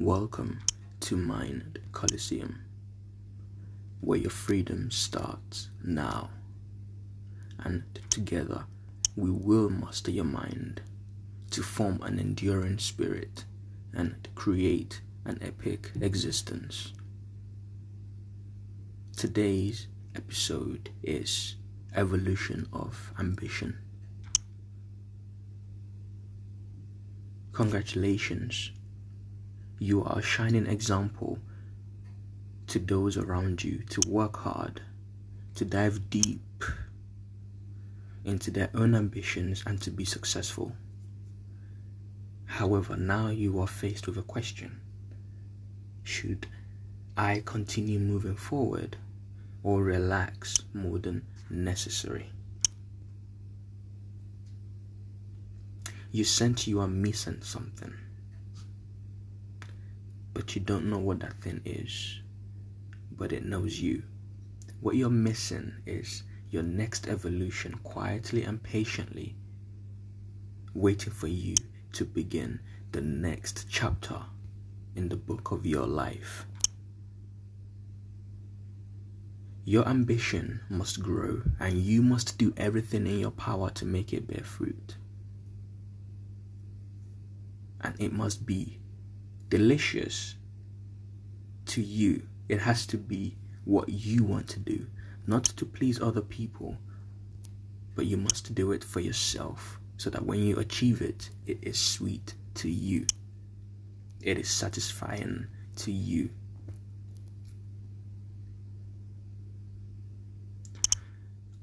Welcome to Mind Coliseum, where your freedom starts now. And together, we will master your mind to form an enduring spirit and create an epic existence. Today's episode is Evolution of Ambition. Congratulations you are a shining example to those around you to work hard, to dive deep into their own ambitions and to be successful. However, now you are faced with a question Should I continue moving forward or relax more than necessary? You sense you are missing something but you don't know what that thing is. But it knows you. What you're missing is your next evolution quietly and patiently waiting for you to begin the next chapter in the book of your life. Your ambition must grow, and you must do everything in your power to make it bear fruit. And it must be delicious to you. It has to be what you want to do, not to please other people, but you must do it for yourself so that when you achieve it, it is sweet to you. It is satisfying to you.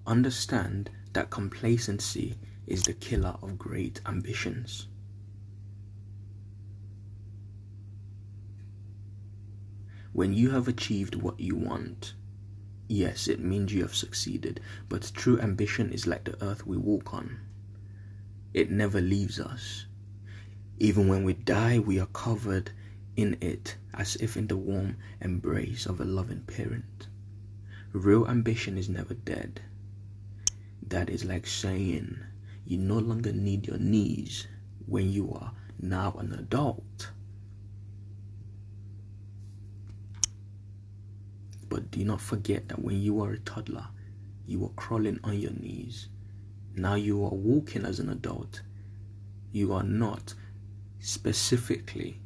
Understand that complacency is the killer of great ambitions. When you have achieved what you want, yes, it means you have succeeded, but true ambition is like the earth we walk on. It never leaves us. Even when we die, we are covered in it as if in the warm embrace of a loving parent. Real ambition is never dead. That is like saying you no longer need your knees when you are now an adult. But do not forget that when you were a toddler, you were crawling on your knees. Now you are walking as an adult. You are not specifically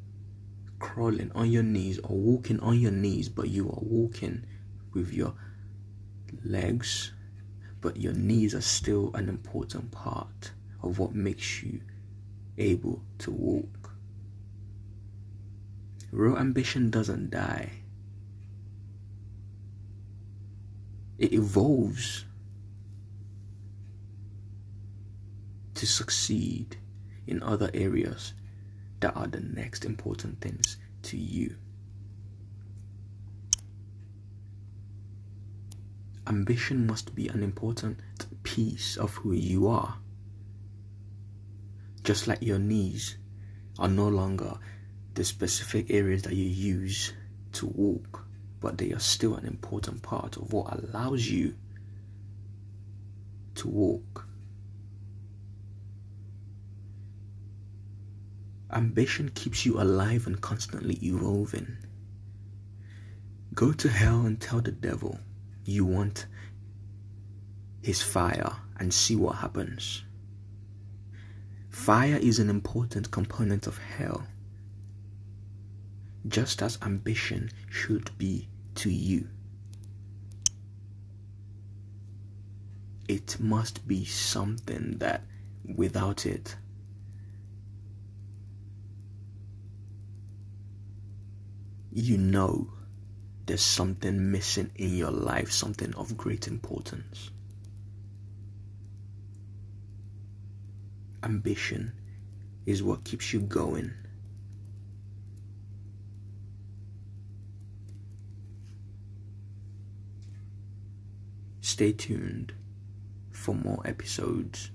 crawling on your knees or walking on your knees, but you are walking with your legs, but your knees are still an important part of what makes you able to walk. Real ambition doesn't die. It evolves to succeed in other areas that are the next important things to you. Ambition must be an important piece of who you are. Just like your knees are no longer the specific areas that you use to walk but they are still an important part of what allows you to walk. Ambition keeps you alive and constantly evolving. Go to hell and tell the devil you want his fire and see what happens. Fire is an important component of hell, just as ambition should be to you. It must be something that without it, you know there's something missing in your life, something of great importance. Ambition is what keeps you going. Stay tuned for more episodes